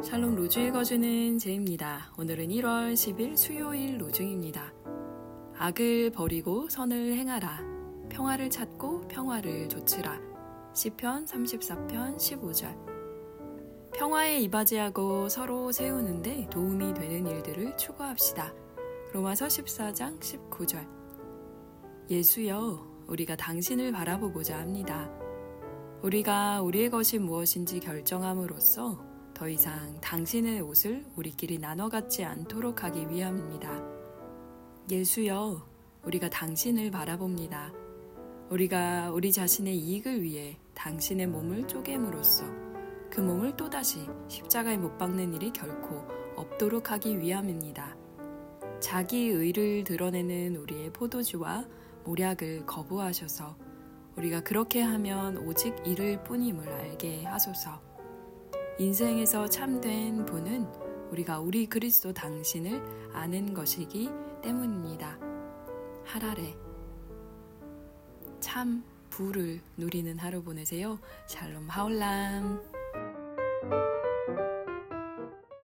샬롬 로주 읽어주는 제입니다. 오늘은 1월 10일 수요일 로중입니다. 악을 버리고 선을 행하라. 평화를 찾고 평화를 조치라. 시편 34편 15절. 평화에 이바지하고 서로 세우는데 도움이 되는 일들을 추구합시다. 로마서 14장 19절. 예수여, 우리가 당신을 바라보고자 합니다. 우리가 우리의 것이 무엇인지 결정함으로써 더 이상 당신의 옷을 우리끼리 나눠 갖지 않도록 하기 위함입니다. 예수여, 우리가 당신을 바라봅니다. 우리가 우리 자신의 이익을 위해 당신의 몸을 쪼갰으로써 그 몸을 또다시 십자가에 못 박는 일이 결코 없도록 하기 위함입니다. 자기 의를 드러내는 우리의 포도주와 모략을 거부하셔서 우리가 그렇게 하면 오직 이를 뿐임을 알게 하소서. 인생에서 참된 분은 우리가 우리 그리스도 당신을 아는 것이기 때문입니다. 하라레. 참 부를 누리는 하루 보내세요. 샬롬 하울람.